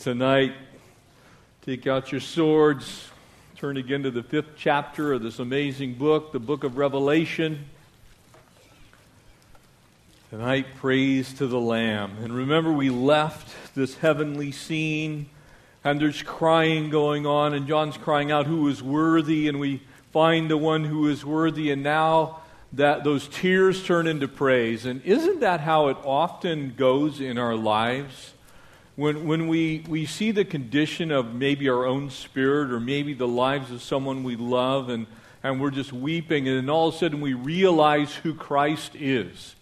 tonight, take out your swords, turn again to the fifth chapter of this amazing book, the book of Revelation. Tonight, praise to the Lamb. And remember, we left this heavenly scene, and there's crying going on, and John's crying out, Who is worthy? And we find the one who is worthy, and now that those tears turn into praise. And isn't that how it often goes in our lives? When, when we, we see the condition of maybe our own spirit or maybe the lives of someone we love and, and we're just weeping, and then all of a sudden we realize who Christ is.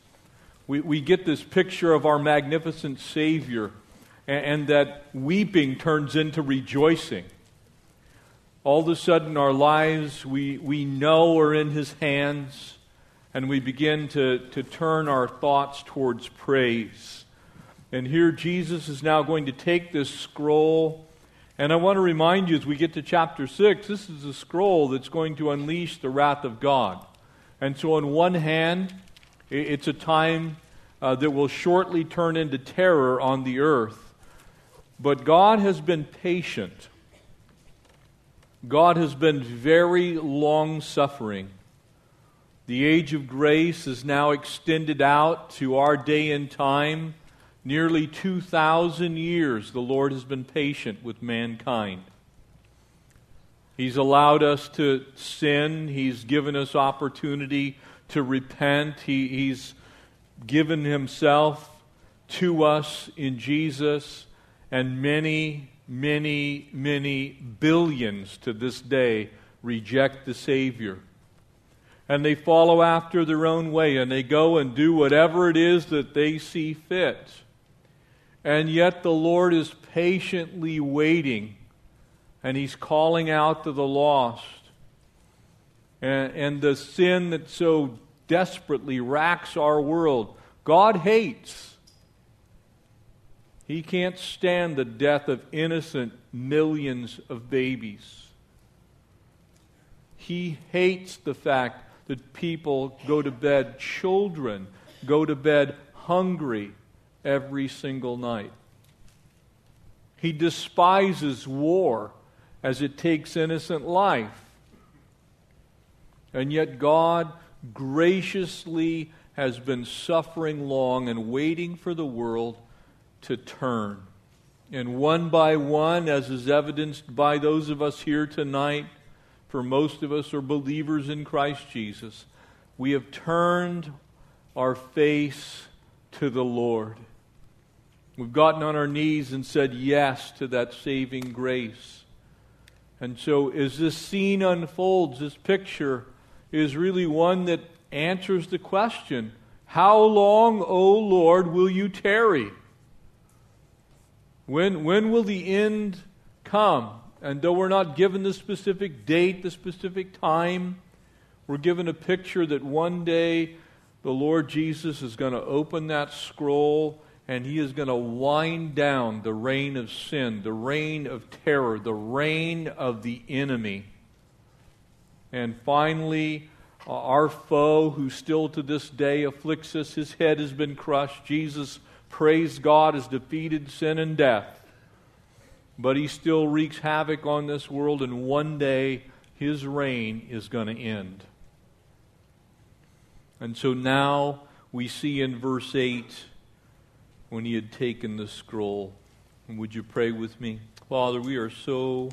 We, we get this picture of our magnificent Savior, and, and that weeping turns into rejoicing. All of a sudden, our lives we, we know are in His hands, and we begin to, to turn our thoughts towards praise. And here Jesus is now going to take this scroll. And I want to remind you as we get to chapter 6, this is a scroll that's going to unleash the wrath of God. And so, on one hand, it's a time uh, that will shortly turn into terror on the earth. But God has been patient. God has been very long suffering. The age of grace is now extended out to our day and time. Nearly 2,000 years, the Lord has been patient with mankind. He's allowed us to sin. He's given us opportunity to repent. He, he's given Himself to us in Jesus, and many, many, many billions to this day reject the Savior. And they follow after their own way, and they go and do whatever it is that they see fit. And yet the Lord is patiently waiting and He's calling out to the lost. And, and the sin that so desperately racks our world, God hates. He can't stand the death of innocent millions of babies. He hates the fact that people go to bed, children go to bed hungry every single night. He despises war as it takes innocent life. And yet, God graciously has been suffering long and waiting for the world to turn. And one by one, as is evidenced by those of us here tonight, for most of us are believers in Christ Jesus, we have turned our face to the Lord. We've gotten on our knees and said yes to that saving grace. And so, as this scene unfolds, this picture is really one that answers the question How long, O Lord, will you tarry? When, when will the end come? And though we're not given the specific date, the specific time, we're given a picture that one day the Lord Jesus is going to open that scroll and he is going to wind down the reign of sin, the reign of terror, the reign of the enemy. And finally, uh, our foe, who still to this day afflicts us, his head has been crushed. Jesus, praise God, has defeated sin and death. But he still wreaks havoc on this world, and one day his reign is going to end. And so now we see in verse 8 when he had taken the scroll. And would you pray with me? Father, we are so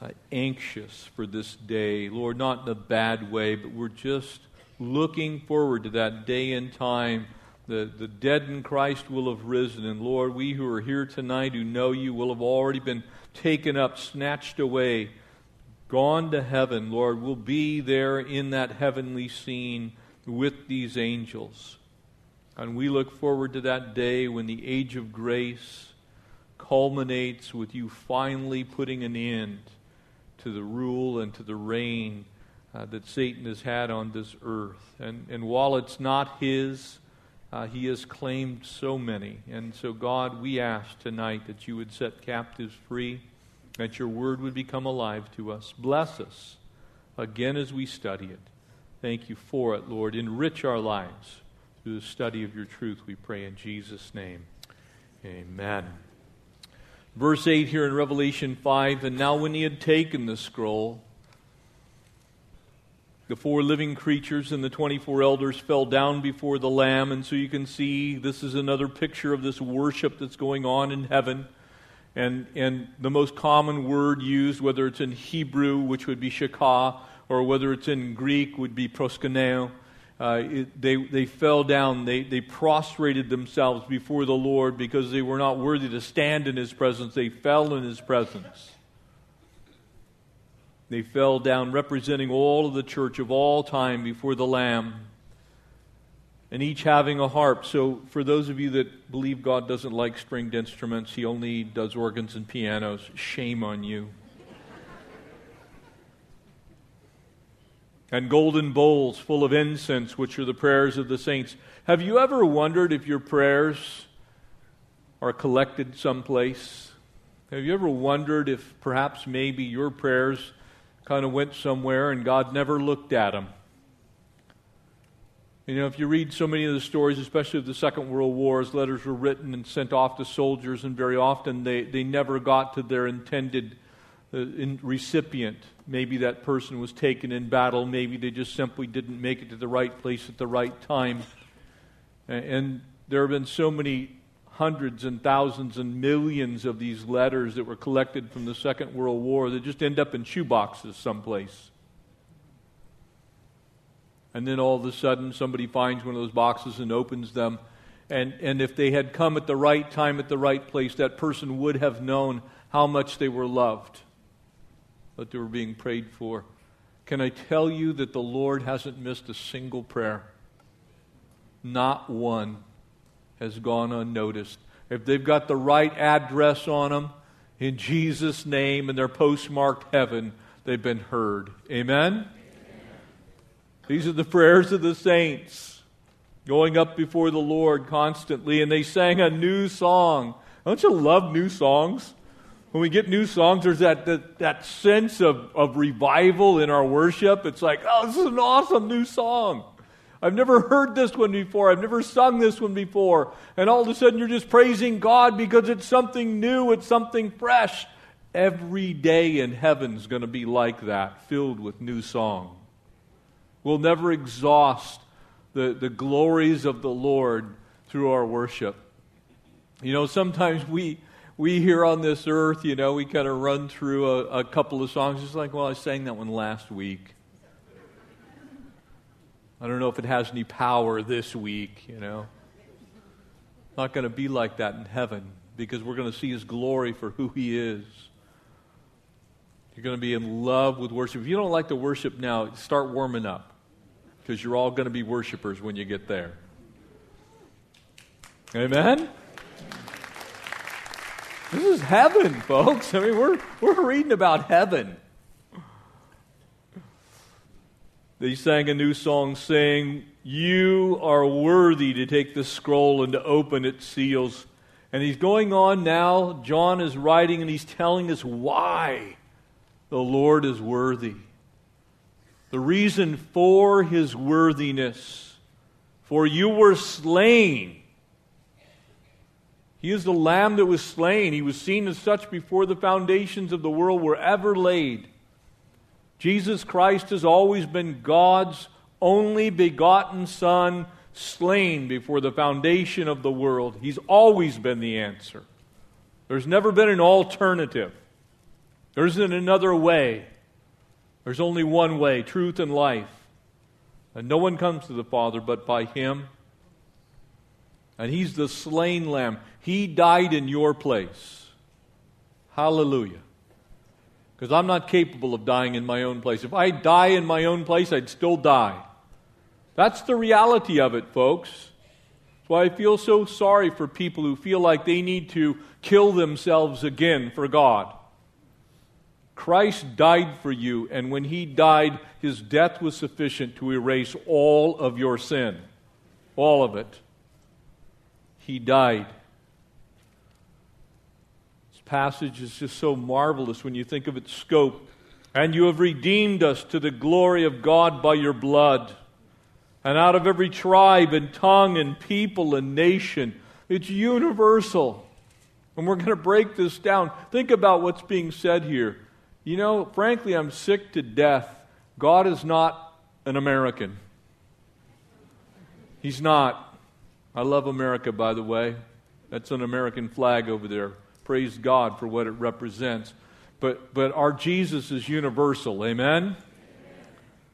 uh, anxious for this day. Lord, not in a bad way, but we're just looking forward to that day and time. The, the dead in Christ will have risen. And Lord, we who are here tonight who know you will have already been taken up, snatched away, gone to heaven. Lord, we'll be there in that heavenly scene with these angels. And we look forward to that day when the age of grace culminates with you finally putting an end to the rule and to the reign uh, that Satan has had on this earth. And, and while it's not his, uh, he has claimed so many. And so, God, we ask tonight that you would set captives free, that your word would become alive to us. Bless us again as we study it. Thank you for it, Lord. Enrich our lives through the study of your truth, we pray in Jesus' name. Amen. Verse 8 here in Revelation 5 And now, when he had taken the scroll, the four living creatures and the 24 elders fell down before the Lamb. And so you can see this is another picture of this worship that's going on in heaven. And, and the most common word used, whether it's in Hebrew, which would be shakah, or whether it's in Greek, would be proskuneo uh, it, they, they fell down, they, they prostrated themselves before the Lord because they were not worthy to stand in His presence. They fell in His presence. They fell down, representing all of the church of all time before the Lamb, and each having a harp. So, for those of you that believe God doesn't like stringed instruments, He only does organs and pianos, shame on you. And golden bowls full of incense, which are the prayers of the saints. Have you ever wondered if your prayers are collected someplace? Have you ever wondered if perhaps maybe your prayers kind of went somewhere and God never looked at them? You know, if you read so many of the stories, especially of the Second World War, as letters were written and sent off to soldiers, and very often they, they never got to their intended uh, in recipient. Maybe that person was taken in battle. Maybe they just simply didn't make it to the right place at the right time. And there have been so many hundreds and thousands and millions of these letters that were collected from the Second World War that just end up in shoeboxes someplace. And then all of a sudden, somebody finds one of those boxes and opens them. And, and if they had come at the right time, at the right place, that person would have known how much they were loved that they were being prayed for. Can I tell you that the Lord hasn't missed a single prayer? Not one has gone unnoticed. If they've got the right address on them, in Jesus' name, and they're postmarked heaven, they've been heard. Amen? Amen? These are the prayers of the saints going up before the Lord constantly, and they sang a new song. Don't you love new songs? When we get new songs, there's that, that, that sense of, of revival in our worship. It's like, oh, this is an awesome new song. I've never heard this one before. I've never sung this one before. And all of a sudden, you're just praising God because it's something new, it's something fresh. Every day in heaven's going to be like that, filled with new song. We'll never exhaust the, the glories of the Lord through our worship. You know, sometimes we, we here on this earth, you know, we kind of run through a, a couple of songs. It's like, well, I sang that one last week. I don't know if it has any power this week, you know. Not going to be like that in heaven because we're going to see his glory for who he is. You're going to be in love with worship. If you don't like to worship now, start warming up because you're all going to be worshipers when you get there. Amen? This is heaven, folks. I mean, we're, we're reading about heaven. They sang a new song saying, You are worthy to take the scroll and to open its seals. And he's going on now. John is writing and he's telling us why the Lord is worthy. The reason for his worthiness. For you were slain he is the lamb that was slain. He was seen as such before the foundations of the world were ever laid. Jesus Christ has always been God's only begotten Son, slain before the foundation of the world. He's always been the answer. There's never been an alternative, there isn't another way. There's only one way truth and life. And no one comes to the Father but by Him. And He's the slain lamb. He died in your place. Hallelujah. Because I'm not capable of dying in my own place. If I die in my own place, I'd still die. That's the reality of it, folks. That's why I feel so sorry for people who feel like they need to kill themselves again for God. Christ died for you, and when he died, his death was sufficient to erase all of your sin. All of it. He died This passage is just so marvelous when you think of its scope. And you have redeemed us to the glory of God by your blood. And out of every tribe and tongue and people and nation, it's universal. And we're going to break this down. Think about what's being said here. You know, frankly, I'm sick to death. God is not an American. He's not. I love America, by the way. That's an American flag over there. Praise God for what it represents. But, but our Jesus is universal. Amen?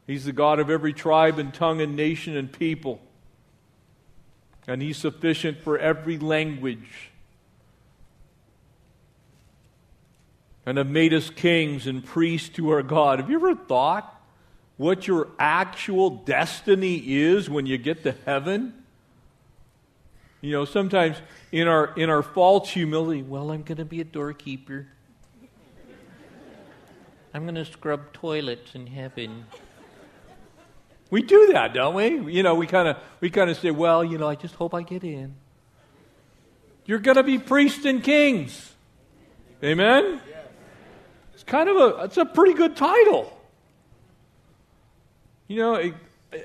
He's the God of every tribe and tongue and nation and people. And He's sufficient for every language. And have made us kings and priests to our God. Have you ever thought what your actual destiny is when you get to heaven? You know, sometimes in our in our false humility, well, I'm going to be a doorkeeper. I'm going to scrub toilets in heaven. We do that, don't we? You know, we kind of we kind of say, well, you know, I just hope I get in. You're going to be priests and kings. Amen. It's kind of a it's a pretty good title. You know,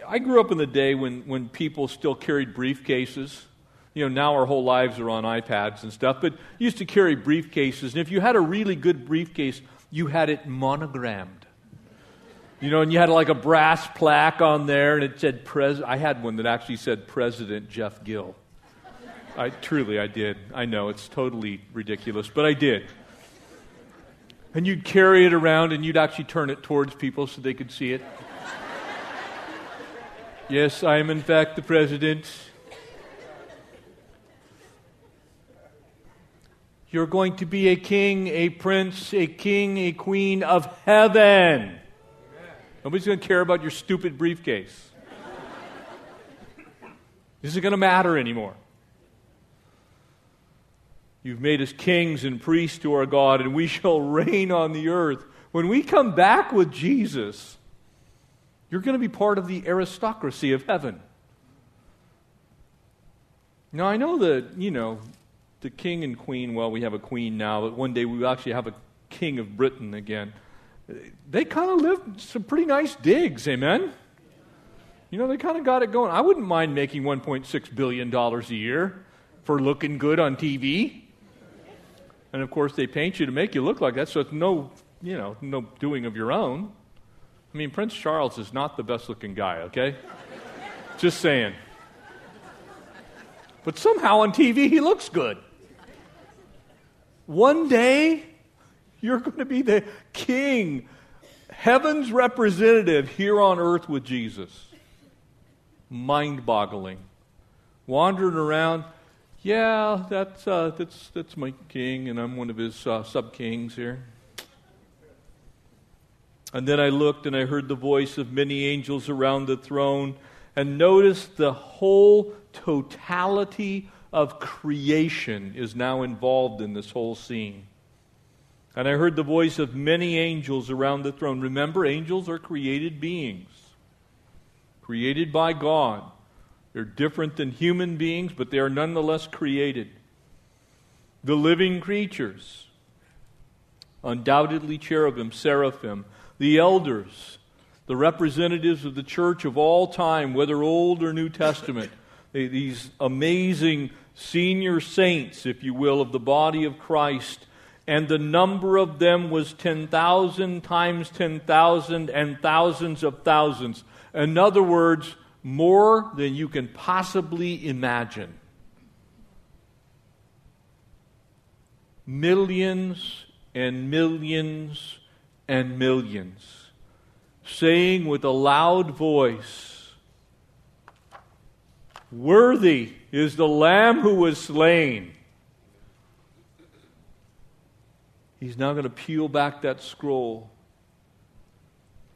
I grew up in the day when when people still carried briefcases. You know, now our whole lives are on iPads and stuff, but used to carry briefcases, and if you had a really good briefcase, you had it monogrammed. You know, and you had like a brass plaque on there, and it said Pres. I had one that actually said President Jeff Gill. I truly, I did. I know it's totally ridiculous, but I did. And you'd carry it around, and you'd actually turn it towards people so they could see it. yes, I am in fact the president. You're going to be a king, a prince, a king, a queen of heaven. Nobody's going to care about your stupid briefcase. this isn't going to matter anymore. You've made us kings and priests to our God, and we shall reign on the earth. When we come back with Jesus, you're going to be part of the aristocracy of heaven. Now, I know that, you know, the king and queen, well, we have a queen now, but one day we will actually have a king of Britain again. They kind of lived some pretty nice digs, amen? You know, they kind of got it going. I wouldn't mind making $1.6 billion a year for looking good on TV. And of course, they paint you to make you look like that, so it's no, you know, no doing of your own. I mean, Prince Charles is not the best looking guy, okay? Just saying. But somehow on TV, he looks good. One day, you're going to be the king, heaven's representative here on earth with Jesus. Mind boggling. Wandering around, yeah, that's, uh, that's, that's my king, and I'm one of his uh, sub kings here. And then I looked and I heard the voice of many angels around the throne and noticed the whole totality of creation is now involved in this whole scene. And I heard the voice of many angels around the throne. Remember, angels are created beings, created by God. They're different than human beings, but they are nonetheless created. The living creatures, undoubtedly cherubim, seraphim, the elders, the representatives of the church of all time, whether Old or New Testament, these amazing senior saints, if you will, of the body of Christ. And the number of them was 10,000 times 10,000 and thousands of thousands. In other words, more than you can possibly imagine. Millions and millions and millions, saying with a loud voice, Worthy is the Lamb who was slain. He's now going to peel back that scroll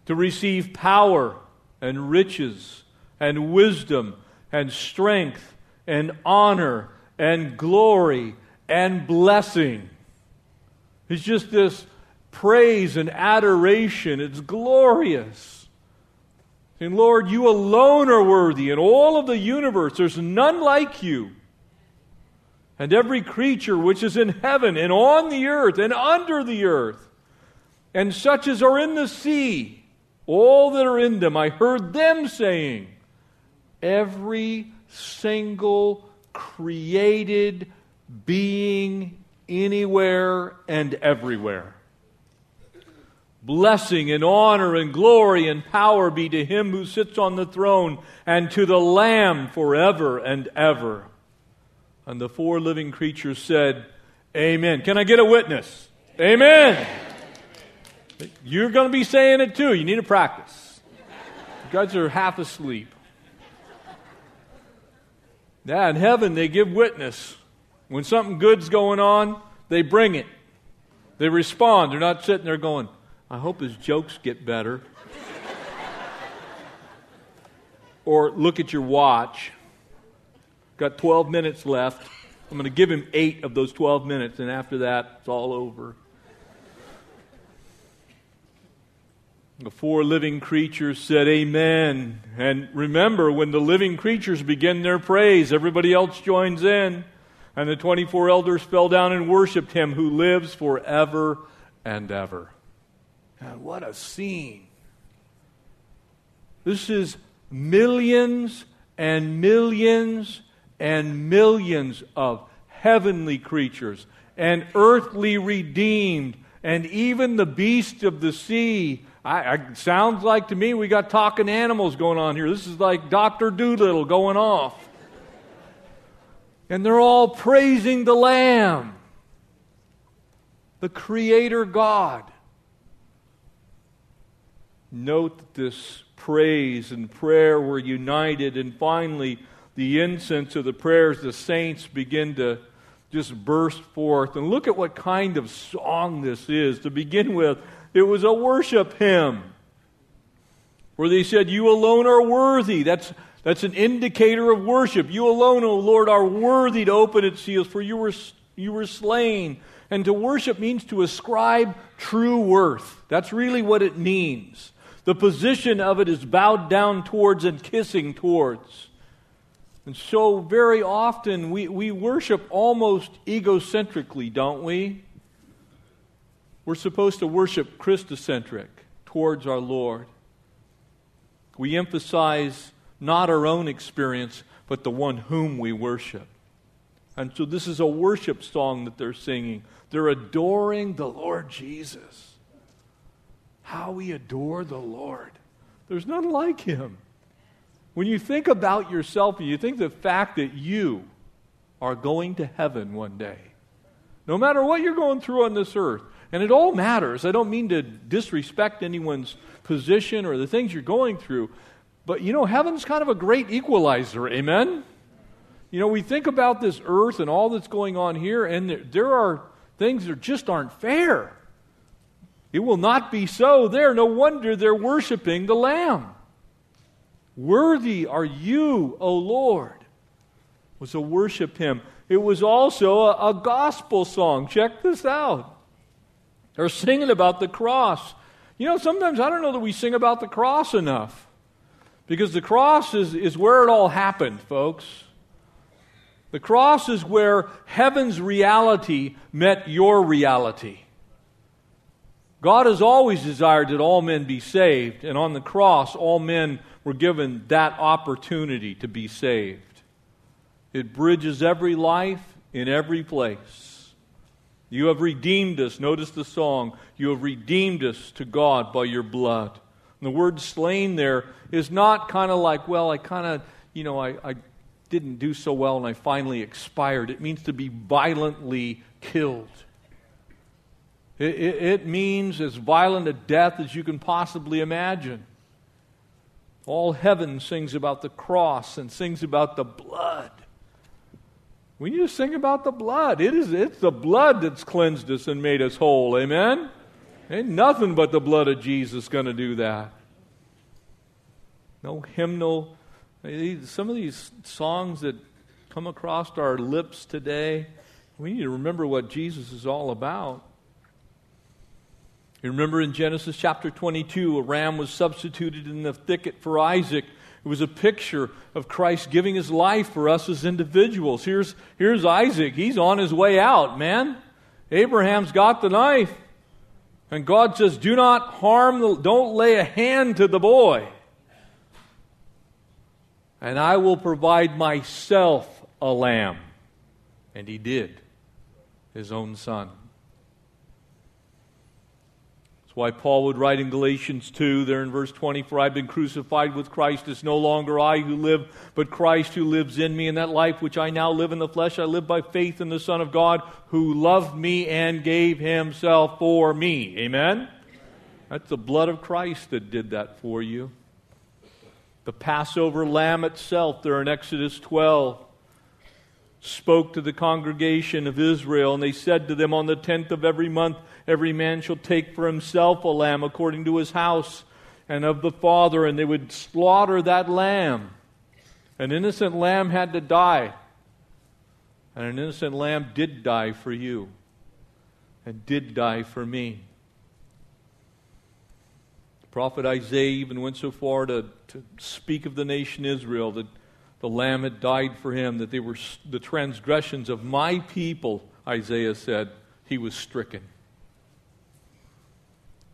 to receive power and riches and wisdom and strength and honor and glory and blessing. It's just this praise and adoration. It's glorious. And Lord, you alone are worthy in all of the universe. There's none like you. And every creature which is in heaven and on the earth and under the earth, and such as are in the sea, all that are in them, I heard them saying, Every single created being anywhere and everywhere. Blessing and honor and glory and power be to him who sits on the throne and to the Lamb forever and ever. And the four living creatures said, Amen. Can I get a witness? Amen. You're going to be saying it too. You need to practice. You guys are half asleep. Yeah, in heaven, they give witness. When something good's going on, they bring it. They respond. They're not sitting there going, I hope his jokes get better. or look at your watch. Got 12 minutes left. I'm going to give him eight of those 12 minutes, and after that, it's all over. The four living creatures said, Amen. And remember, when the living creatures begin their praise, everybody else joins in. And the 24 elders fell down and worshiped him who lives forever and ever. And what a scene! This is millions and millions and millions of heavenly creatures and earthly redeemed and even the beast of the sea I, I, sounds like to me we got talking animals going on here. This is like Dr. Dolittle going off. And they're all praising the Lamb, the Creator God. Note this praise and prayer were united, and finally, the incense of the prayers the saints begin to just burst forth. And look at what kind of song this is. To begin with, it was a worship hymn where they said, You alone are worthy. That's, that's an indicator of worship. You alone, O Lord, are worthy to open its seals, for you were, you were slain. And to worship means to ascribe true worth. That's really what it means. The position of it is bowed down towards and kissing towards. And so, very often, we, we worship almost egocentrically, don't we? We're supposed to worship Christocentric towards our Lord. We emphasize not our own experience, but the one whom we worship. And so this is a worship song that they're singing. They're adoring the Lord Jesus. How we adore the Lord. There's none like him. When you think about yourself and you think the fact that you are going to heaven one day, no matter what you're going through on this earth, and it all matters. I don't mean to disrespect anyone's position or the things you're going through, but you know, heaven's kind of a great equalizer. Amen? You know, we think about this earth and all that's going on here, and there, there are things that just aren't fair. It will not be so there. No wonder they're worshiping the Lamb. Worthy are you, O Lord, was a worship hymn. It was also a, a gospel song. Check this out. They're singing about the cross. You know, sometimes I don't know that we sing about the cross enough. Because the cross is, is where it all happened, folks. The cross is where heaven's reality met your reality. God has always desired that all men be saved, and on the cross, all men were given that opportunity to be saved. It bridges every life in every place. You have redeemed us. Notice the song. You have redeemed us to God by your blood. And the word slain there is not kind of like, well, I kind of, you know, I, I didn't do so well and I finally expired. It means to be violently killed. It, it, it, means as violent a death as you can possibly imagine. All heaven sings about the cross and sings about the blood. We need to sing about the blood. It is, it's the blood that's cleansed us and made us whole. Amen? Ain't nothing but the blood of Jesus going to do that. No hymnal. Some of these songs that come across our lips today, we need to remember what Jesus is all about. You remember in Genesis chapter 22, a ram was substituted in the thicket for Isaac. It was a picture of Christ giving his life for us as individuals. Here's, here's Isaac. He's on his way out, man. Abraham's got the knife. And God says, Do not harm, the, don't lay a hand to the boy. And I will provide myself a lamb. And he did. his own son. That's why Paul would write in Galatians 2, there in verse 20, For I've been crucified with Christ. It's no longer I who live, but Christ who lives in me. And that life which I now live in the flesh, I live by faith in the Son of God, who loved me and gave himself for me. Amen? That's the blood of Christ that did that for you. The Passover lamb itself, there in Exodus 12, spoke to the congregation of Israel, and they said to them, On the tenth of every month, every man shall take for himself a lamb according to his house and of the father, and they would slaughter that lamb. An innocent lamb had to die. And an innocent lamb did die for you and did die for me. The prophet Isaiah even went so far to, to speak of the nation Israel that the lamb had died for him, that they were the transgressions of my people, Isaiah said, he was stricken.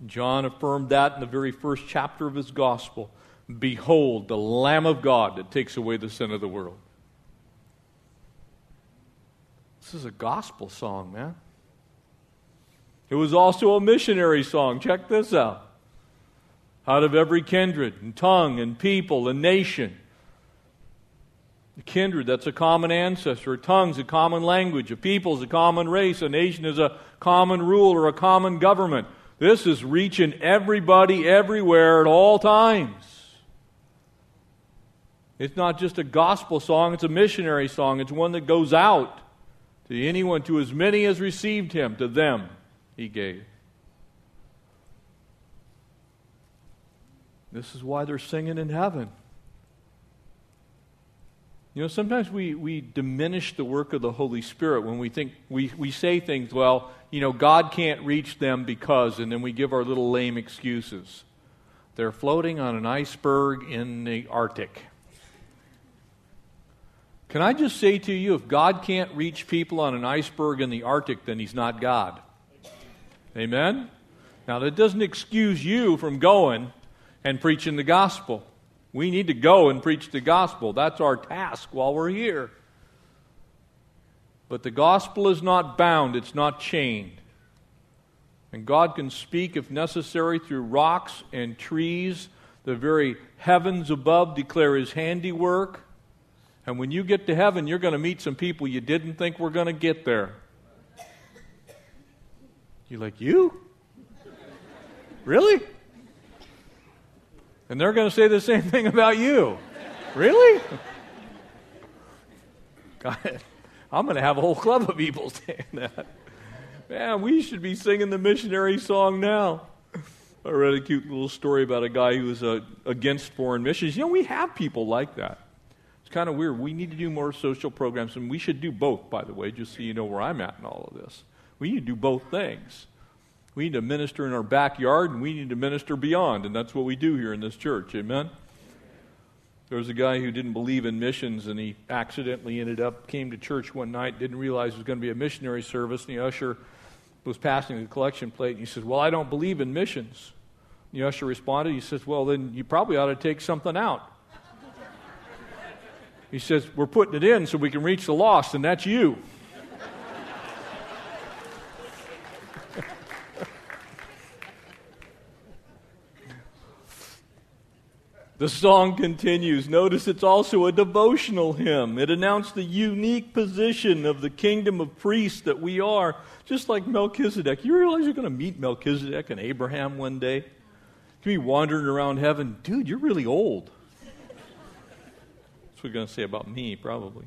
John affirmed that in the very first chapter of his gospel. Behold, the Lamb of God that takes away the sin of the world. This is a gospel song, man. It was also a missionary song. Check this out. Out of every kindred and tongue and people and nation. A kindred, that's a common ancestor. A tongue's a common language. A people's a common race. A nation is a common rule or a common government. This is reaching everybody everywhere at all times. It's not just a gospel song, it's a missionary song. It's one that goes out to anyone, to as many as received him, to them he gave. This is why they're singing in heaven. You know, sometimes we, we diminish the work of the Holy Spirit when we think, we, we say things, well, you know, God can't reach them because, and then we give our little lame excuses. They're floating on an iceberg in the Arctic. Can I just say to you, if God can't reach people on an iceberg in the Arctic, then He's not God. Amen? Now, that doesn't excuse you from going and preaching the gospel. We need to go and preach the gospel. That's our task while we're here. But the gospel is not bound, it's not chained. And God can speak, if necessary, through rocks and trees. The very heavens above declare his handiwork. And when you get to heaven, you're going to meet some people you didn't think were going to get there. You're like, You? Really? And they're going to say the same thing about you. really? God, I'm going to have a whole club of people saying that. Man, we should be singing the missionary song now. I read a cute little story about a guy who was uh, against foreign missions. You know, we have people like that. It's kind of weird. We need to do more social programs, and we should do both, by the way, just so you know where I'm at in all of this. We need to do both things. We need to minister in our backyard and we need to minister beyond. And that's what we do here in this church. Amen? There was a guy who didn't believe in missions and he accidentally ended up, came to church one night, didn't realize it was going to be a missionary service. And the usher was passing the collection plate and he says, Well, I don't believe in missions. The usher responded, He says, Well, then you probably ought to take something out. He says, We're putting it in so we can reach the lost, and that's you. The song continues. Notice it's also a devotional hymn. It announced the unique position of the kingdom of priests that we are, just like Melchizedek. You realize you're going to meet Melchizedek and Abraham one day? You be wandering around heaven. Dude, you're really old. That's what you're going to say about me, probably.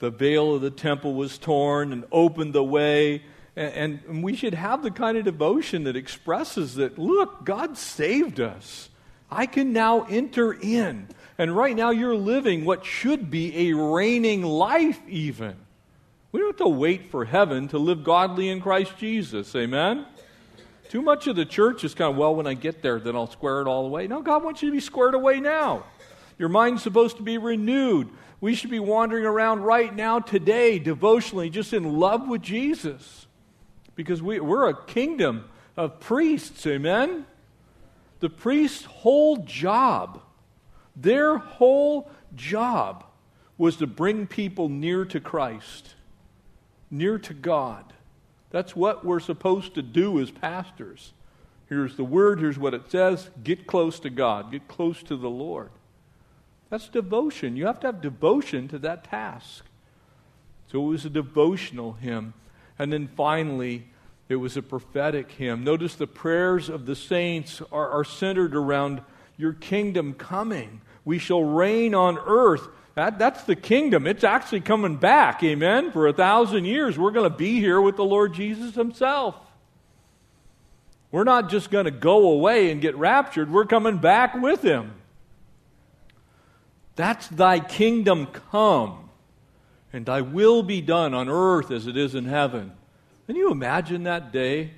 The veil of the temple was torn and opened the way and, and, we should have the kind of devotion that expresses that, look, God saved us. I can now enter in. And right now you're living what should be a reigning life, even. We don't have to wait for heaven to live godly in Christ Jesus. Amen? Too much of the church is kind of, well, when I get there, then I'll square it all away. No, God wants you to be squared away now. Your mind's supposed to be renewed. We should be wandering around right now, today, devotionally, just in love with Jesus because we, we're a kingdom of priests, amen? The priest's whole job, their whole job was to bring people near to Christ. near to God. That's what we're supposed to do as pastors. Here's the word, here's what it says get close to God, get close to the Lord. That's devotion. You have to have devotion to that task. So it was a devotional hymn. And then finally, it was a prophetic hymn. Notice the prayers of the saints are, are centered around your kingdom coming. We shall reign on earth. That, that's the kingdom. It's actually coming back. Amen. For a thousand years, we're going to be here with the Lord Jesus Himself. We're not just going to go away and get raptured, we're coming back with Him. That's thy kingdom come, and thy will be done on earth as it is in heaven. Can you imagine that day?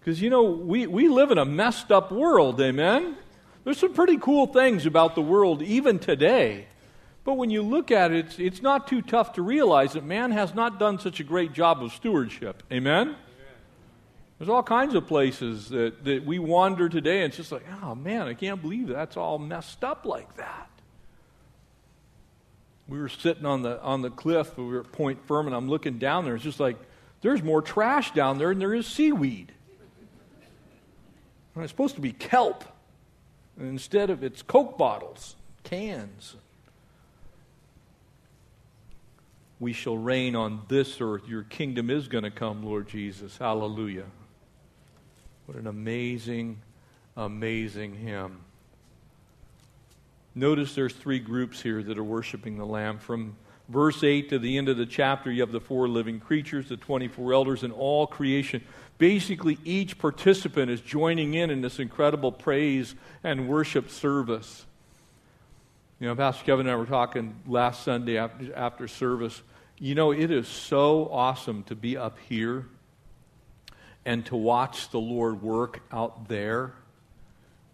Because, you know, we, we live in a messed up world, amen? There's some pretty cool things about the world even today. But when you look at it, it's, it's not too tough to realize that man has not done such a great job of stewardship. Amen? Amen. There's all kinds of places that, that we wander today, and it's just like, oh man, I can't believe that's all messed up like that we were sitting on the on the cliff. We were at Point Fermin, and I'm looking down there. It's just like there's more trash down there than there is seaweed. And it's supposed to be kelp, and instead of it's Coke bottles, cans. We shall reign on this earth. Your kingdom is going to come, Lord Jesus. Hallelujah. What an amazing, amazing hymn. Notice there's three groups here that are worshiping the Lamb. From verse 8 to the end of the chapter, you have the four living creatures, the 24 elders, and all creation. Basically, each participant is joining in in this incredible praise and worship service. You know, Pastor Kevin and I were talking last Sunday after, after service. You know, it is so awesome to be up here and to watch the Lord work out there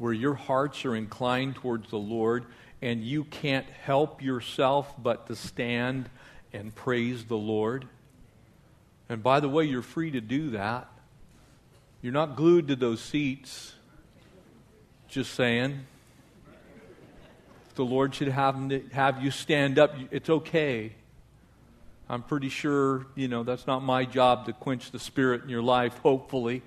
where your hearts are inclined towards the Lord and you can't help yourself but to stand and praise the Lord. And by the way, you're free to do that. You're not glued to those seats. Just saying. If the Lord should have, have you stand up, it's okay. I'm pretty sure, you know, that's not my job to quench the spirit in your life, hopefully.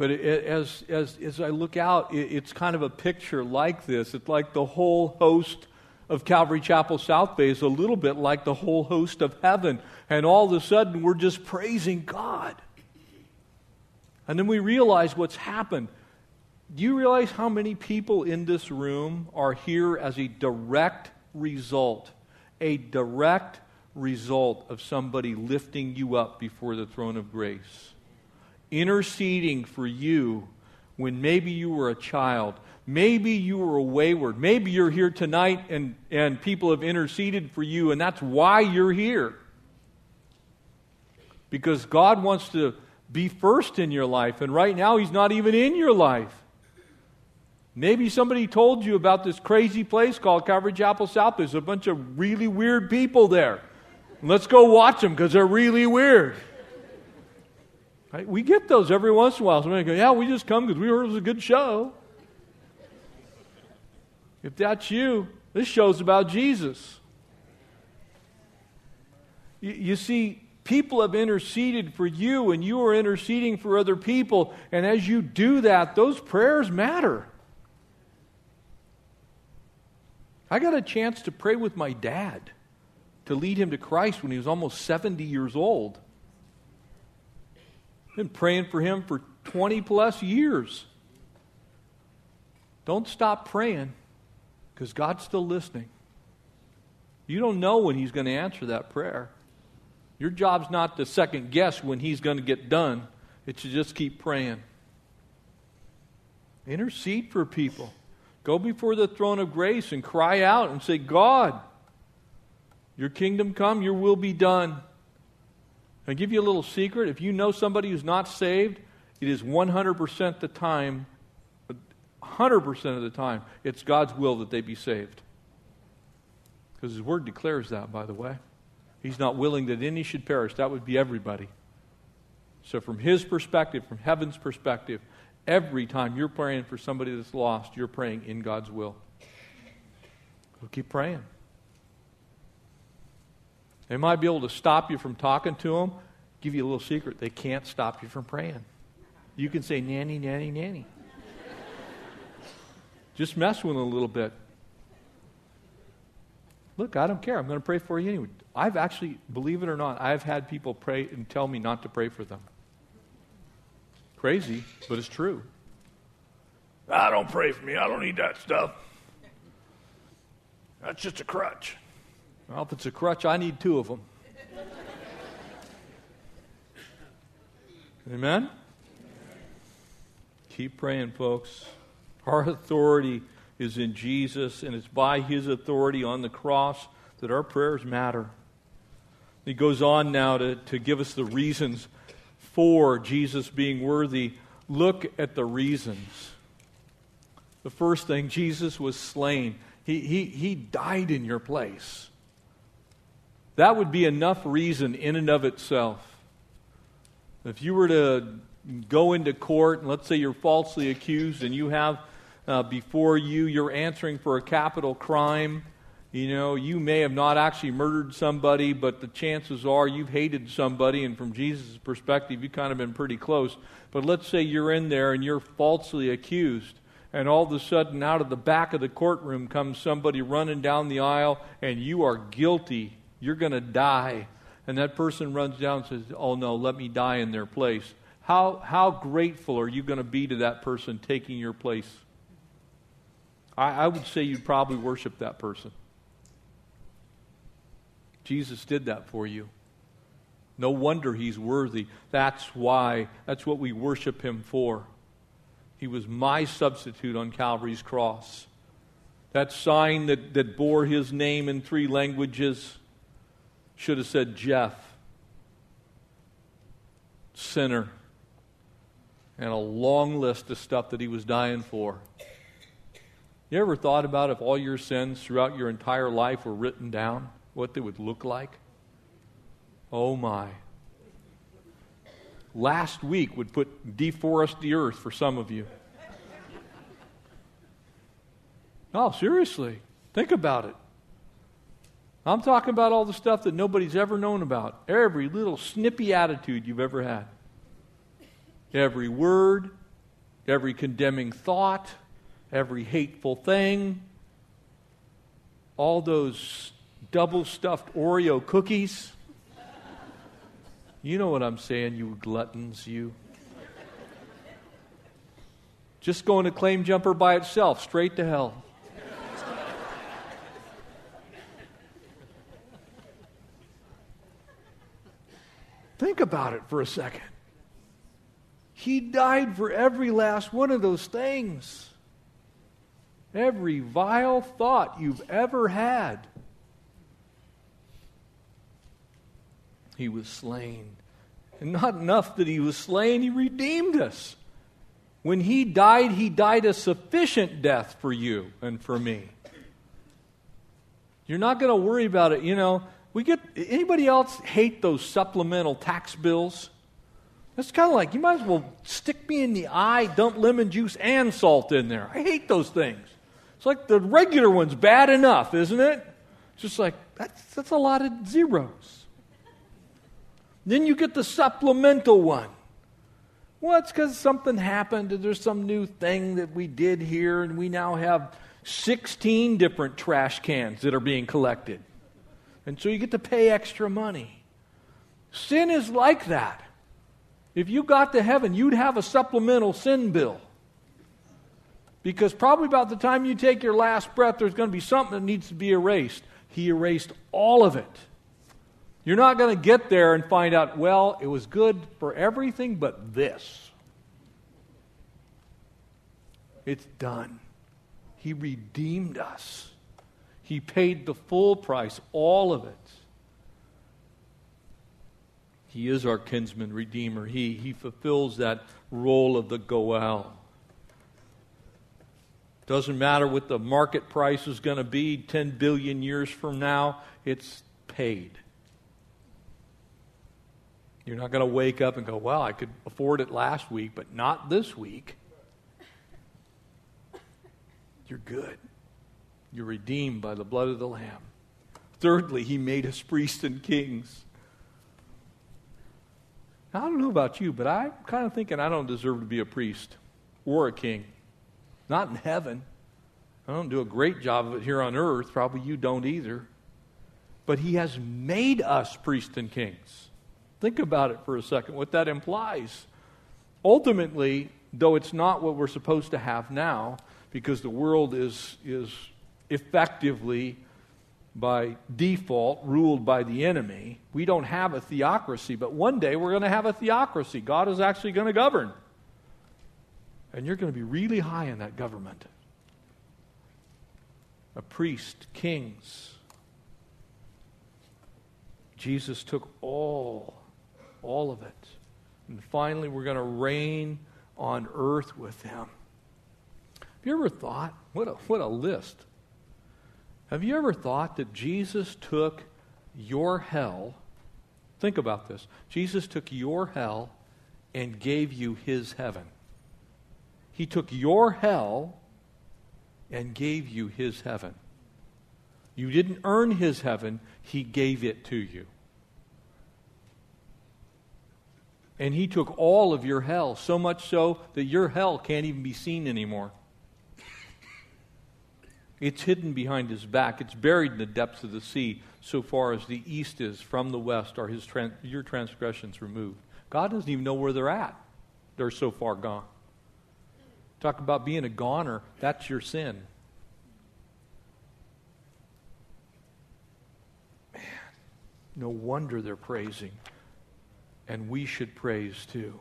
But as, as, as I look out, it, it's kind of a picture like this. It's like the whole host of Calvary Chapel South Bay is a little bit like the whole host of heaven. And all of a sudden, we're just praising God. And then we realize what's happened. Do you realize how many people in this room are here as a direct result? A direct result of somebody lifting you up before the throne of grace interceding for you when maybe you were a child. Maybe you were a wayward. Maybe you're here tonight and, and people have interceded for you, and that's why you're here. Because God wants to be first in your life, and right now He's not even in your life. Maybe somebody told you about this crazy place called Calvary Chapel South. There's a bunch of really weird people there. Let's go watch them because they're really weird. Right? We get those every once in a while. Somebody go, yeah, we just come because we heard it was a good show. If that's you, this show's about Jesus. You, you see, people have interceded for you, and you are interceding for other people. And as you do that, those prayers matter. I got a chance to pray with my dad to lead him to Christ when he was almost 70 years old. Been praying for him for 20 plus years. Don't stop praying because God's still listening. You don't know when He's going to answer that prayer. Your job's not to second guess when He's going to get done, it's to just keep praying. Intercede for people. Go before the throne of grace and cry out and say, God, your kingdom come, your will be done. I give you a little secret. If you know somebody who's not saved, it is 100% the time, 100% of the time, it's God's will that they be saved. Because His Word declares that, by the way. He's not willing that any should perish. That would be everybody. So, from His perspective, from heaven's perspective, every time you're praying for somebody that's lost, you're praying in God's will. We'll keep praying. They might be able to stop you from talking to them. Give you a little secret they can't stop you from praying. You can say, nanny, nanny, nanny. Just mess with them a little bit. Look, I don't care. I'm going to pray for you anyway. I've actually, believe it or not, I've had people pray and tell me not to pray for them. Crazy, but it's true. I don't pray for me. I don't need that stuff. That's just a crutch. Well, if it's a crutch, I need two of them. Amen? Keep praying, folks. Our authority is in Jesus, and it's by His authority on the cross that our prayers matter. He goes on now to, to give us the reasons for Jesus being worthy. Look at the reasons. The first thing, Jesus was slain. He, he, he died in your place. That would be enough reason in and of itself. If you were to go into court, and let's say you're falsely accused, and you have uh, before you, you're answering for a capital crime. You know, you may have not actually murdered somebody, but the chances are you've hated somebody, and from Jesus' perspective, you've kind of been pretty close. But let's say you're in there and you're falsely accused, and all of a sudden, out of the back of the courtroom comes somebody running down the aisle, and you are guilty. You're going to die. And that person runs down and says, Oh, no, let me die in their place. How, how grateful are you going to be to that person taking your place? I, I would say you'd probably worship that person. Jesus did that for you. No wonder he's worthy. That's why, that's what we worship him for. He was my substitute on Calvary's cross. That sign that, that bore his name in three languages should have said Jeff, sinner, and a long list of stuff that he was dying for. You ever thought about if all your sins throughout your entire life were written down, what they would look like? Oh my. Last week would put deforest the earth for some of you. No, seriously. Think about it. I'm talking about all the stuff that nobody's ever known about. Every little snippy attitude you've ever had. Every word, every condemning thought, every hateful thing, all those double stuffed Oreo cookies. You know what I'm saying, you gluttons, you. Just going to claim jumper by itself, straight to hell. Think about it for a second. He died for every last one of those things. Every vile thought you've ever had. He was slain. And not enough that he was slain, he redeemed us. When he died, he died a sufficient death for you and for me. You're not going to worry about it. You know, we get anybody else hate those supplemental tax bills? It's kind of like you might as well stick me in the eye, dump lemon juice and salt in there. I hate those things. It's like the regular one's bad enough, isn't it? It's just like that's that's a lot of zeros. Then you get the supplemental one. Well, it's because something happened, there's some new thing that we did here, and we now have 16 different trash cans that are being collected. And so you get to pay extra money. Sin is like that. If you got to heaven, you'd have a supplemental sin bill. Because probably about the time you take your last breath, there's going to be something that needs to be erased. He erased all of it. You're not going to get there and find out, well, it was good for everything but this. It's done. He redeemed us. He paid the full price, all of it. He is our kinsman redeemer. He, he fulfills that role of the Goel. Doesn't matter what the market price is going to be 10 billion years from now, it's paid. You're not going to wake up and go, well, I could afford it last week, but not this week. You're good. You're redeemed by the blood of the Lamb. Thirdly, he made us priests and kings. Now, I don't know about you, but I'm kind of thinking I don't deserve to be a priest or a king. Not in heaven. I don't do a great job of it here on earth. Probably you don't either. But he has made us priests and kings. Think about it for a second, what that implies. Ultimately, though it's not what we're supposed to have now, because the world is, is effectively, by default, ruled by the enemy, we don't have a theocracy. But one day we're going to have a theocracy. God is actually going to govern. And you're going to be really high in that government. A priest, kings. Jesus took all, all of it. And finally, we're going to reign on earth with him. Have you ever thought, what a, what a list. Have you ever thought that Jesus took your hell? Think about this. Jesus took your hell and gave you his heaven. He took your hell and gave you his heaven. You didn't earn his heaven, he gave it to you. And he took all of your hell, so much so that your hell can't even be seen anymore. It's hidden behind his back. It's buried in the depths of the sea, so far as the east is from the west are his your transgressions removed. God doesn't even know where they're at. They're so far gone. Talk about being a goner. That's your sin. Man, no wonder they're praising. And we should praise too.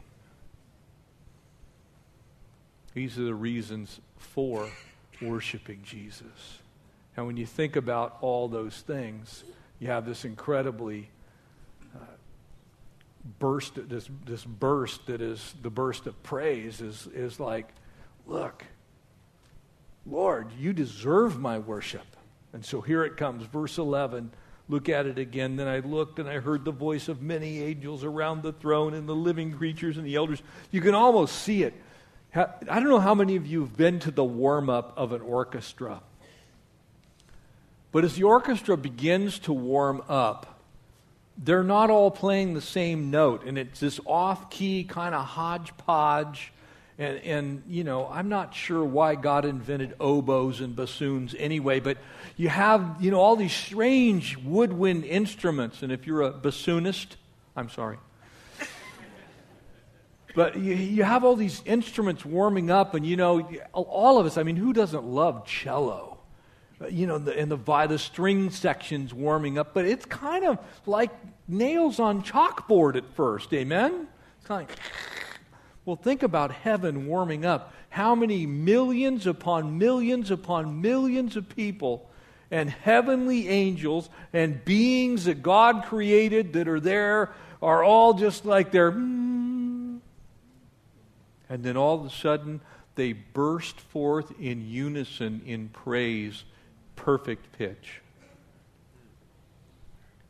These are the reasons for worshiping Jesus. And when you think about all those things, you have this incredibly uh, burst, this, this burst that is the burst of praise is, is like Look, Lord, you deserve my worship. And so here it comes, verse 11. Look at it again. Then I looked and I heard the voice of many angels around the throne and the living creatures and the elders. You can almost see it. I don't know how many of you have been to the warm up of an orchestra. But as the orchestra begins to warm up, they're not all playing the same note, and it's this off key kind of hodgepodge and, and, you know, I'm not sure why God invented oboes and bassoons anyway, but you have, you know, all these strange woodwind instruments. And if you're a bassoonist, I'm sorry. But you, you have all these instruments warming up, and, you know, all of us, I mean, who doesn't love cello? You know, the, and the, the string sections warming up, but it's kind of like nails on chalkboard at first, amen? It's kind of like well, think about heaven warming up. How many millions upon millions upon millions of people and heavenly angels and beings that God created that are there are all just like they're. Mm. And then all of a sudden, they burst forth in unison in praise, perfect pitch.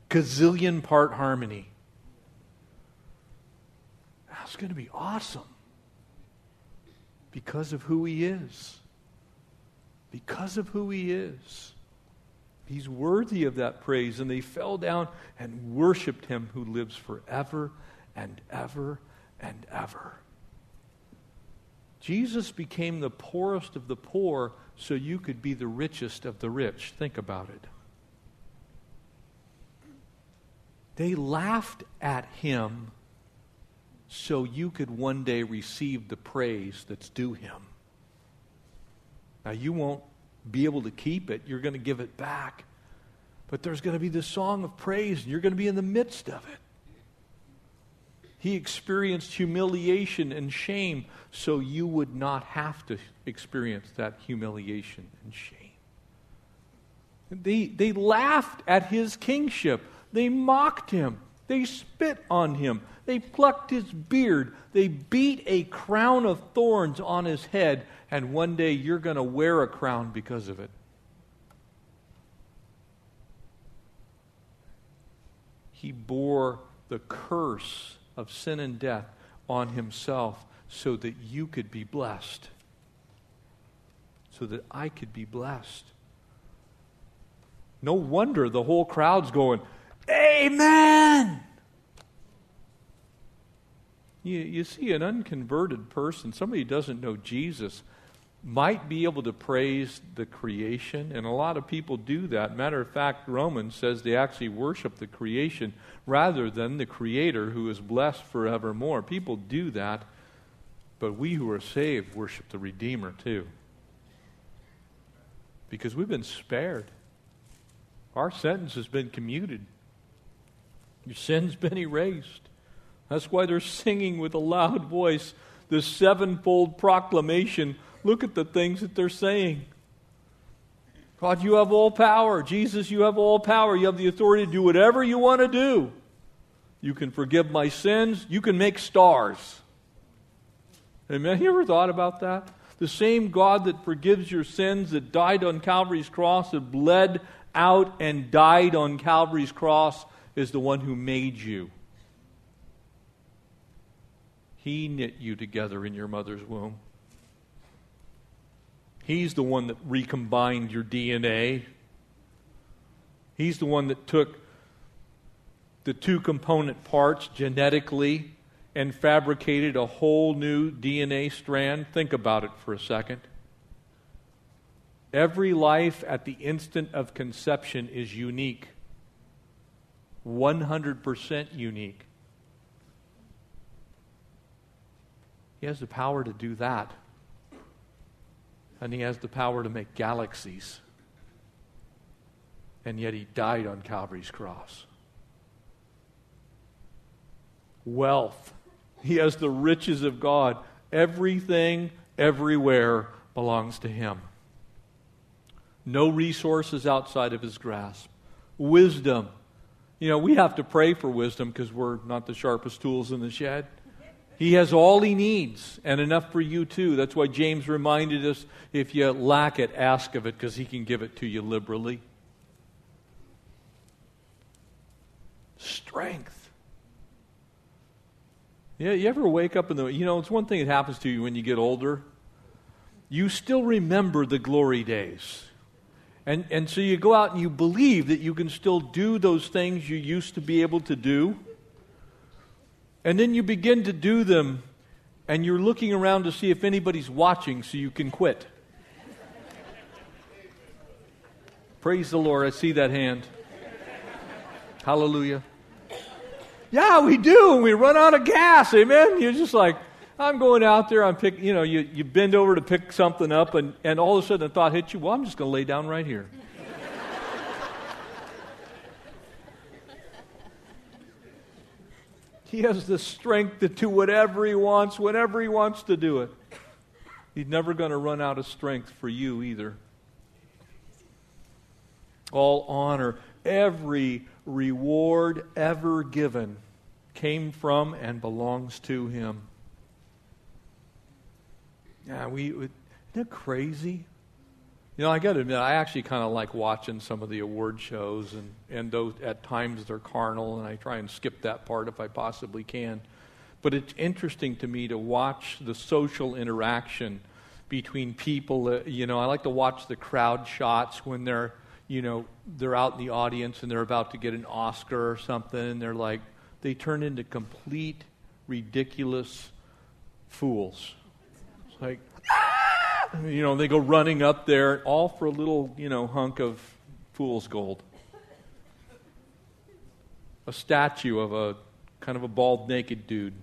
Gazillion part harmony. That's going to be awesome because of who he is. Because of who he is. He's worthy of that praise. And they fell down and worshiped him who lives forever and ever and ever. Jesus became the poorest of the poor so you could be the richest of the rich. Think about it. They laughed at him so you could one day receive the praise that's due him. Now, you won't be able to keep it, you're going to give it back. But there's going to be this song of praise, and you're going to be in the midst of it. He experienced humiliation and shame so you would not have to experience that humiliation and shame. They, they laughed at his kingship, they mocked him, they spit on him, they plucked his beard. They beat a crown of thorns on his head. And one day you're going to wear a crown because of it. He bore the curse of sin and death on himself so that you could be blessed. So that I could be blessed. No wonder the whole crowd's going, Amen! You, you see, an unconverted person, somebody who doesn't know Jesus, might be able to praise the creation, and a lot of people do that. Matter of fact, Romans says they actually worship the creation rather than the Creator who is blessed forevermore. People do that, but we who are saved worship the Redeemer too. Because we've been spared. Our sentence has been commuted. Your sin's been erased. That's why they're singing with a loud voice this sevenfold proclamation Look at the things that they're saying. God, you have all power. Jesus, you have all power. You have the authority to do whatever you want to do. You can forgive my sins. You can make stars. Amen. Have you ever thought about that? The same God that forgives your sins, that died on Calvary's cross, that bled out and died on Calvary's cross, is the one who made you. He knit you together in your mother's womb. He's the one that recombined your DNA. He's the one that took the two component parts genetically and fabricated a whole new DNA strand. Think about it for a second. Every life at the instant of conception is unique, 100% unique. He has the power to do that and he has the power to make galaxies. And yet he died on Calvary's cross. Wealth. He has the riches of God. Everything, everywhere belongs to him. No resources outside of his grasp. Wisdom. You know, we have to pray for wisdom because we're not the sharpest tools in the shed. He has all he needs and enough for you too. That's why James reminded us if you lack it, ask of it because he can give it to you liberally. Strength. Yeah, you ever wake up in the, you know, it's one thing that happens to you when you get older. You still remember the glory days. And, and so you go out and you believe that you can still do those things you used to be able to do. And then you begin to do them, and you're looking around to see if anybody's watching so you can quit. Praise the Lord. I see that hand. Hallelujah. Yeah, we do. And we run out of gas. Amen. You're just like, I'm going out there. I'm pick, you know, you, you bend over to pick something up, and, and all of a sudden a thought hits you. Well, I'm just going to lay down right here. He has the strength to do whatever he wants, whenever he wants to do it. He's never going to run out of strength for you either. All honor, every reward ever given came from and belongs to him. Yeah, we, isn't it crazy? You know, I got to admit, I actually kind of like watching some of the award shows, and, and those, at times they're carnal, and I try and skip that part if I possibly can. But it's interesting to me to watch the social interaction between people. You know, I like to watch the crowd shots when they're, you know, they're out in the audience and they're about to get an Oscar or something, and they're like, they turn into complete, ridiculous fools. It's like, you know, they go running up there, all for a little, you know, hunk of fool's gold. A statue of a kind of a bald, naked dude.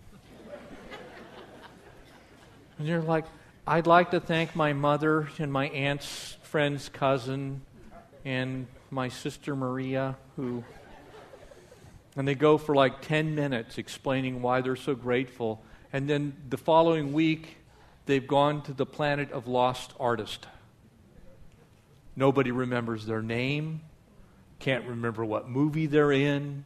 And you're like, I'd like to thank my mother and my aunt's friend's cousin and my sister Maria, who. And they go for like 10 minutes explaining why they're so grateful. And then the following week, they've gone to the planet of lost artist. Nobody remembers their name, can't remember what movie they're in,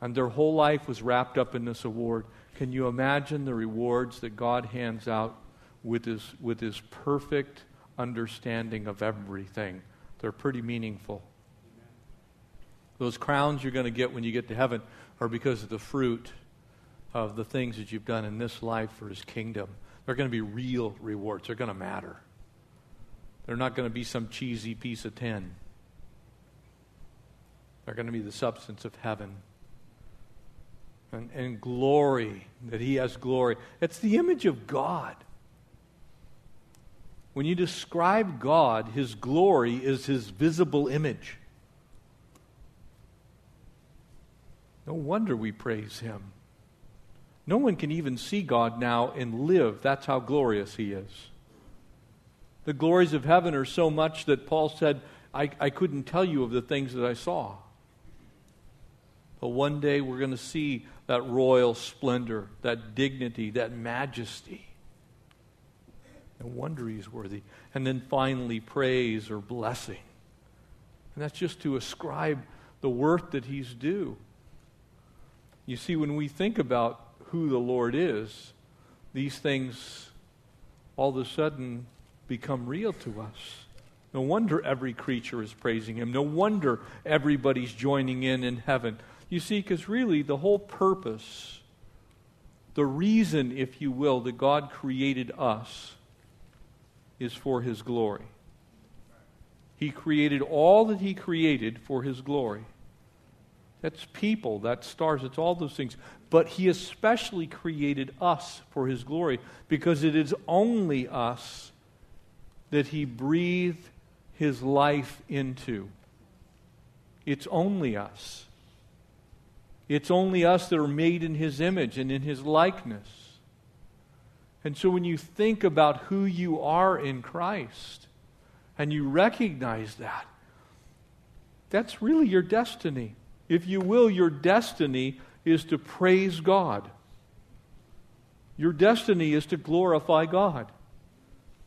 and their whole life was wrapped up in this award. Can you imagine the rewards that God hands out with his, with his perfect understanding of everything? They're pretty meaningful. Those crowns you're going to get when you get to heaven are because of the fruit of the things that you've done in this life for his kingdom. They're going to be real rewards. They're going to matter. They're not going to be some cheesy piece of tin. They're going to be the substance of heaven. And, and glory, that he has glory. It's the image of God. When you describe God, his glory is his visible image. No wonder we praise him. No one can even see God now and live. That's how glorious he is. The glories of heaven are so much that Paul said, I, I couldn't tell you of the things that I saw. But one day we're going to see that royal splendor, that dignity, that majesty. No wonder he's worthy. And then finally, praise or blessing. And that's just to ascribe the worth that he's due. You see, when we think about who the Lord is, these things all of a sudden become real to us. No wonder every creature is praising him. No wonder everybody's joining in in heaven. You see, because really the whole purpose, the reason, if you will, that God created us is for his glory. He created all that he created for his glory. That's people, that's stars, it's all those things. But he especially created us for his glory because it is only us that he breathed his life into. It's only us. It's only us that are made in his image and in his likeness. And so when you think about who you are in Christ and you recognize that, that's really your destiny. If you will, your destiny is to praise God. Your destiny is to glorify God.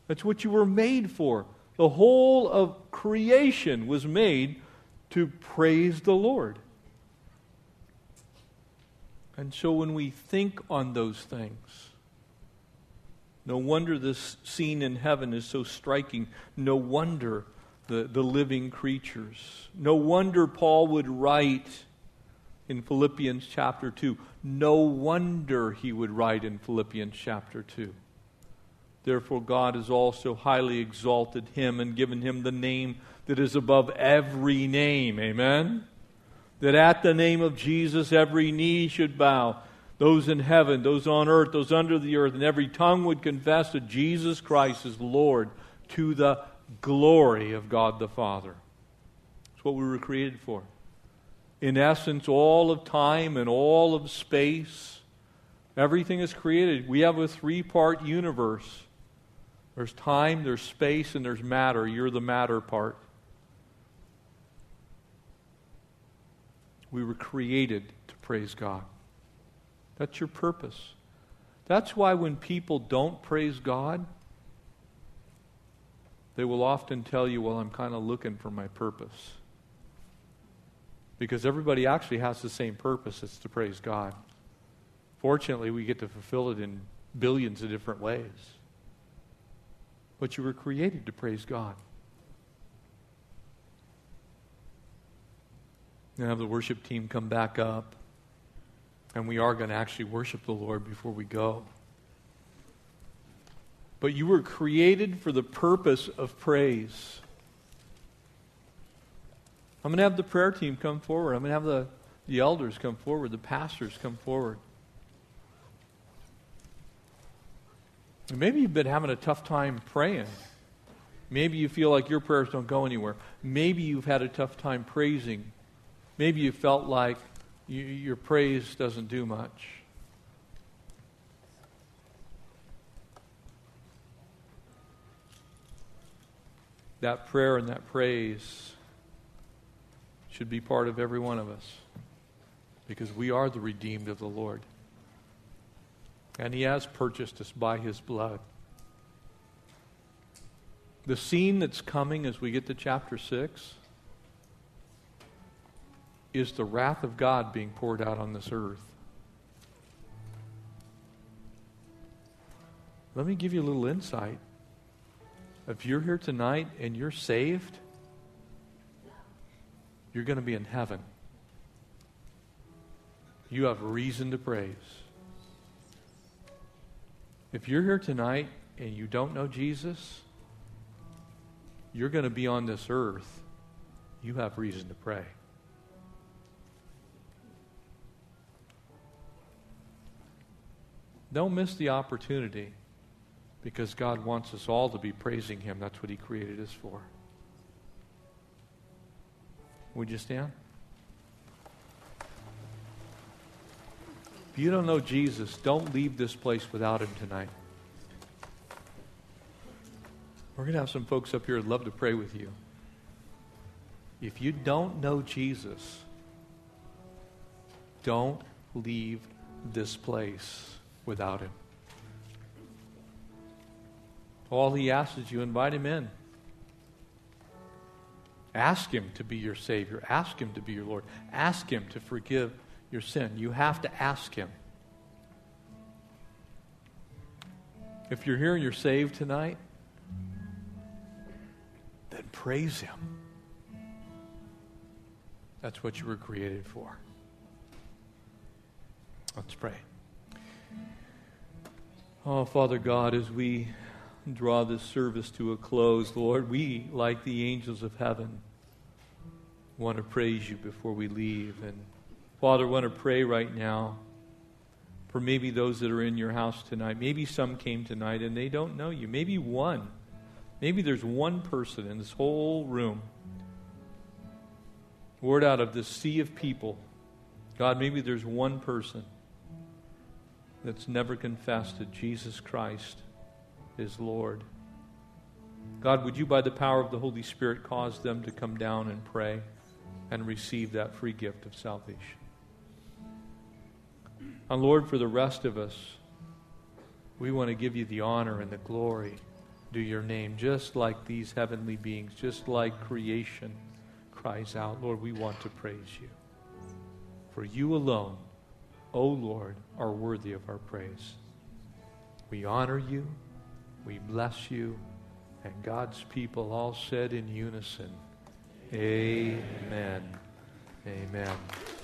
That's what you were made for. The whole of creation was made to praise the Lord. And so when we think on those things, no wonder this scene in heaven is so striking. No wonder the, the living creatures. No wonder Paul would write in Philippians chapter 2. No wonder he would write in Philippians chapter 2. Therefore, God has also highly exalted him and given him the name that is above every name. Amen? That at the name of Jesus every knee should bow, those in heaven, those on earth, those under the earth, and every tongue would confess that Jesus Christ is Lord to the glory of God the Father. That's what we were created for. In essence, all of time and all of space, everything is created. We have a three part universe there's time, there's space, and there's matter. You're the matter part. We were created to praise God. That's your purpose. That's why when people don't praise God, they will often tell you, Well, I'm kind of looking for my purpose. Because everybody actually has the same purpose it's to praise God. Fortunately, we get to fulfill it in billions of different ways but you were created to praise God. Now have the worship team come back up, and we are going to actually worship the Lord before we go. But you were created for the purpose of praise. I'm going to have the prayer team come forward. I'm going to have the, the elders come forward, the pastors come forward. Maybe you've been having a tough time praying. Maybe you feel like your prayers don't go anywhere. Maybe you've had a tough time praising. Maybe you felt like you, your praise doesn't do much. That prayer and that praise should be part of every one of us because we are the redeemed of the Lord. And he has purchased us by his blood. The scene that's coming as we get to chapter 6 is the wrath of God being poured out on this earth. Let me give you a little insight. If you're here tonight and you're saved, you're going to be in heaven. You have reason to praise. If you're here tonight and you don't know Jesus, you're going to be on this earth. You have reason to pray. Don't miss the opportunity because God wants us all to be praising Him. That's what He created us for. Would you stand? If you don't know Jesus, don't leave this place without Him tonight. We're going to have some folks up here who'd love to pray with you. If you don't know Jesus, don't leave this place without him. All he asks is you invite him in. Ask him to be your Savior. Ask him to be your Lord. Ask him to forgive your sin. You have to ask him. If you're here and you're saved tonight, then praise him. That's what you were created for. Let's pray. Oh, Father God, as we draw this service to a close, Lord, we, like the angels of heaven, want to praise you before we leave. And Father, want to pray right now for maybe those that are in your house tonight. Maybe some came tonight and they don't know you. Maybe one. Maybe there's one person in this whole room. Word out of this sea of people. God, maybe there's one person that's never confessed that Jesus Christ is Lord. God, would you, by the power of the Holy Spirit, cause them to come down and pray and receive that free gift of salvation? And Lord, for the rest of us, we want to give you the honor and the glory to your name, just like these heavenly beings, just like creation cries out. Lord, we want to praise you. For you alone O Lord, are worthy of our praise. We honor you, we bless you, and God's people all said in unison, Amen. Amen.